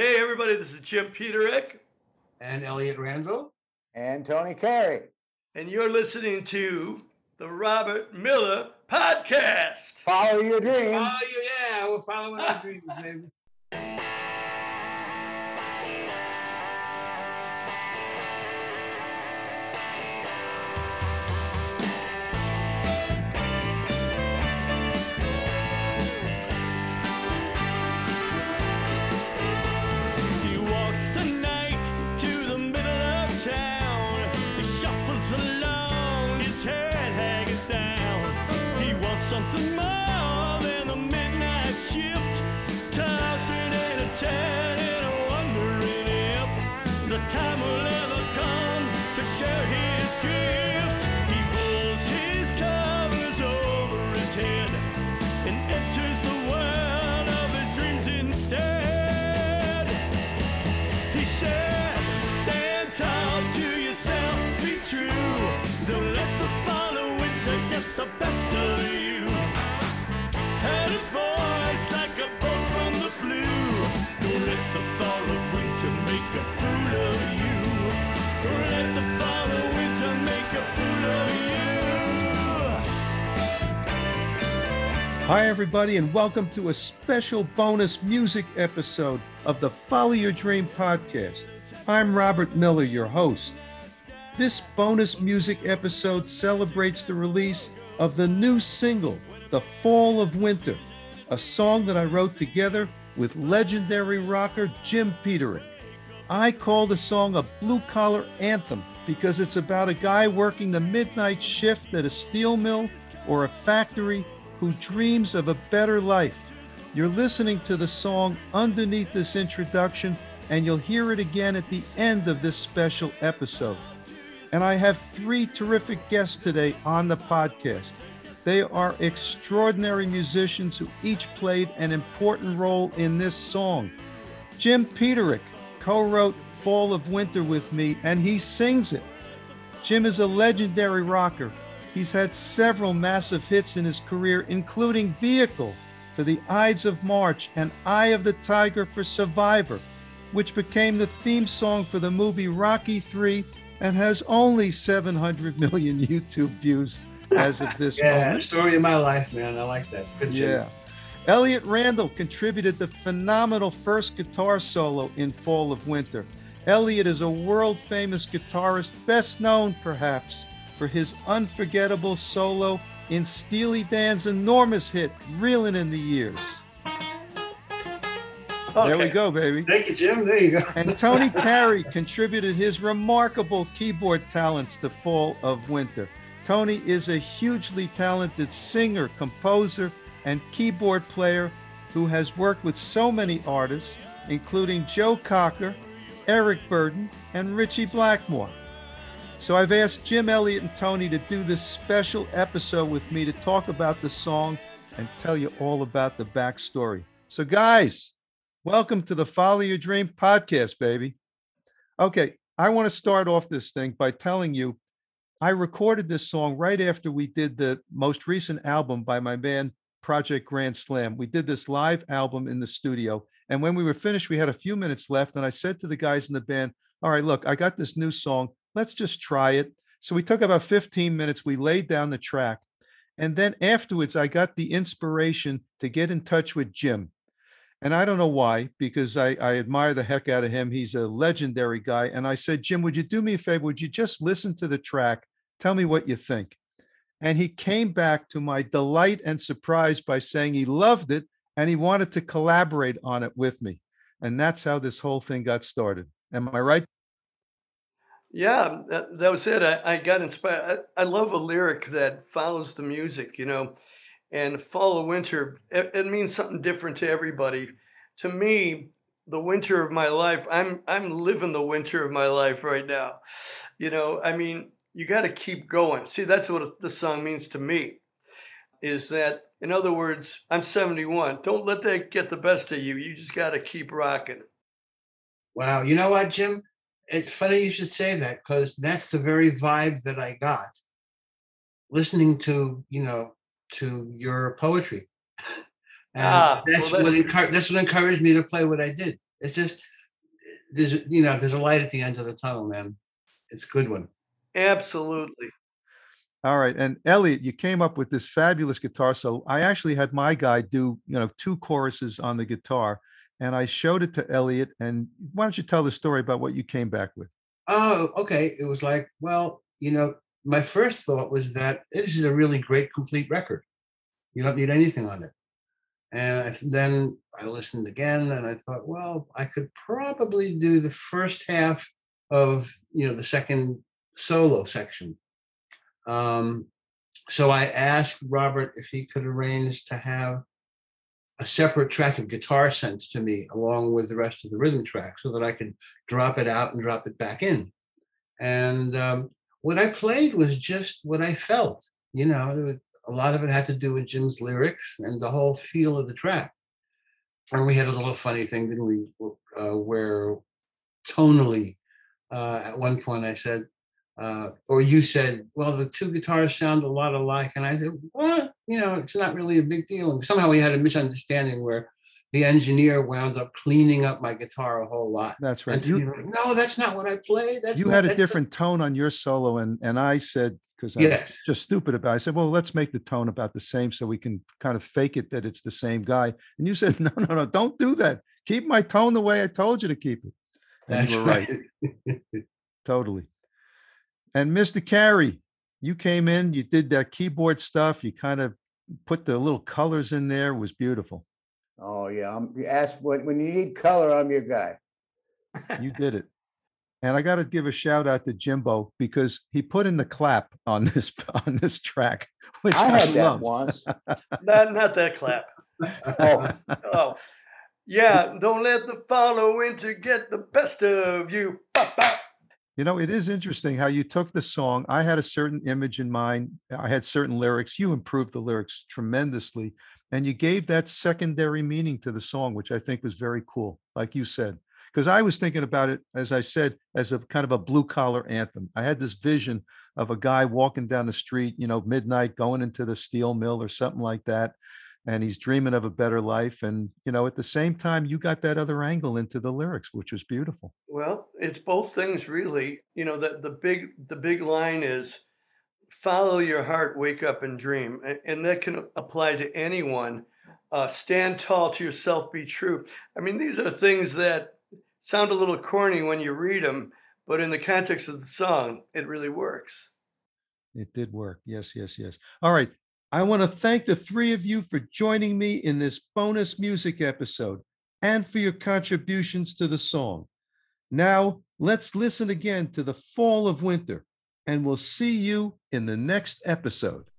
Hey, everybody, this is Jim Peterik. And Elliott Randall. And Tony Carey. And you're listening to the Robert Miller Podcast. Follow your dream. Follow you, yeah, we're following our dreams, baby. Hi, everybody, and welcome to a special bonus music episode of the Follow Your Dream podcast. I'm Robert Miller, your host. This bonus music episode celebrates the release of the new single, The Fall of Winter, a song that I wrote together with legendary rocker Jim Peterik. I call the song a blue collar anthem because it's about a guy working the midnight shift at a steel mill or a factory who dreams of a better life. You're listening to the song underneath this introduction, and you'll hear it again at the end of this special episode. And I have three terrific guests today on the podcast. They are extraordinary musicians who each played an important role in this song. Jim Peterik co wrote Fall of Winter with me, and he sings it. Jim is a legendary rocker. He's had several massive hits in his career, including Vehicle for the Ides of March and Eye of the Tiger for Survivor, which became the theme song for the movie Rocky 3 and has only 700 million YouTube views as of this Yeah, moment. story of my life, man. I like that. Good. Yeah. Elliott Randall contributed the phenomenal first guitar solo in Fall of Winter. Elliott is a world famous guitarist, best known perhaps for his unforgettable solo in Steely Dan's enormous hit, Reelin' in the Years. There we go, baby. Thank you, Jim. There you go. And Tony Carey contributed his remarkable keyboard talents to Fall of Winter. Tony is a hugely talented singer, composer, and keyboard player who has worked with so many artists, including Joe Cocker, Eric Burdon, and Ritchie Blackmore. So I've asked Jim Elliott and Tony to do this special episode with me to talk about the song and tell you all about the backstory. So, guys, welcome to the Follow Your Dream podcast, baby. Okay, I want to start off this thing by telling you I recorded this song right after we did the most recent album by my band Project Grand Slam. We did this live album in the studio. And when we were finished, we had a few minutes left. And I said to the guys in the band, All right, look, I got this new song. Let's just try it. So we took about 15 minutes. We laid down the track. And then afterwards, I got the inspiration to get in touch with Jim. And I don't know why, because I, I admire the heck out of him. He's a legendary guy. And I said, Jim, would you do me a favor? Would you just listen to the track? Tell me what you think. And he came back to my delight and surprise by saying he loved it and he wanted to collaborate on it with me. And that's how this whole thing got started. Am I right? Yeah, that, that was it. I, I got inspired. I, I love a lyric that follows the music, you know, and fall of winter, it, it means something different to everybody. To me, the winter of my life, I'm I'm living the winter of my life right now. You know, I mean, you got to keep going. See, that's what the song means to me. Is that, in other words, I'm 71. Don't let that get the best of you. You just got to keep rocking. Wow. You know what, Jim? It's funny you should say that because that's the very vibe that I got listening to, you know, to your poetry. And Ah, that's well, what that's- encouraged that's what encouraged me to play what I did. It's just there's you know there's a light at the end of the tunnel, man. It's a good one. Absolutely. All right. And Elliott, you came up with this fabulous guitar. So I actually had my guy do, you know, two choruses on the guitar and I showed it to Elliott. And why don't you tell the story about what you came back with? Oh, okay. It was like, well, you know, my first thought was that this is a really great complete record. You don't need anything on it. And then I listened again and I thought, well, I could probably do the first half of, you know, the second solo section. Um, so I asked Robert if he could arrange to have a separate track of guitar sent to me along with the rest of the rhythm track so that I could drop it out and drop it back in. And um, what I played was just what I felt, you know, a lot of it had to do with Jim's lyrics and the whole feel of the track. And we had a little funny thing, didn't we, uh, where tonally, uh, at one point I said, uh, or you said, well, the two guitars sound a lot alike. And I said, well, you know, it's not really a big deal. And somehow we had a misunderstanding where the engineer wound up cleaning up my guitar a whole lot. That's right. And You, know, no, that's not what I played. That's you not- had a that's not-" different tone on your solo and, and I said, because I was just stupid about it. I said, well, let's make the tone about the same so we can kind of fake it that it's the same guy. And you said, no, no, no, don't do that. Keep my tone the way I told you to keep it. And That's you were right. Totally. And Mr. Carey, you came in, you did that keyboard stuff, you kind of put the little colors in there, was beautiful. Oh, yeah. I'm, you ask when, when you need color, I'm your guy. You did it. And I got to give a shout out to Jimbo because he put in the clap on this on this track, which I I, had that once. Not, not that clap. Oh, Oh, yeah. Don't let the follow winter get the best of you. Bop, bop. You know, it is interesting how you took the song. I had a certain image in mind. I had certain lyrics. You improved the lyrics tremendously. And you gave that secondary meaning to the song, which I think was very cool, like you said. Because I was thinking about it, as I said, as a kind of a blue collar anthem. I had this vision of a guy walking down the street, you know, midnight, going into the steel mill or something like that. And he's dreaming of a better life. And, you know, at the same time, you got that other angle into the lyrics, which was beautiful. Well, it's both things really. You know, the, the big the big line is follow your heart, wake up and dream. And that can apply to anyone. Uh, stand tall to yourself, be true. I mean, these are things that sound a little corny when you read them, but in the context of the song, it really works. It did work. Yes, yes, yes. All right. I want to thank the three of you for joining me in this bonus music episode and for your contributions to the song. Now, let's listen again to the fall of winter, and we'll see you in the next episode.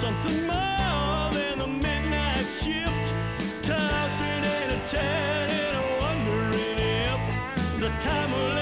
Something more than the midnight shift. Tossing and a turning, wondering if the time will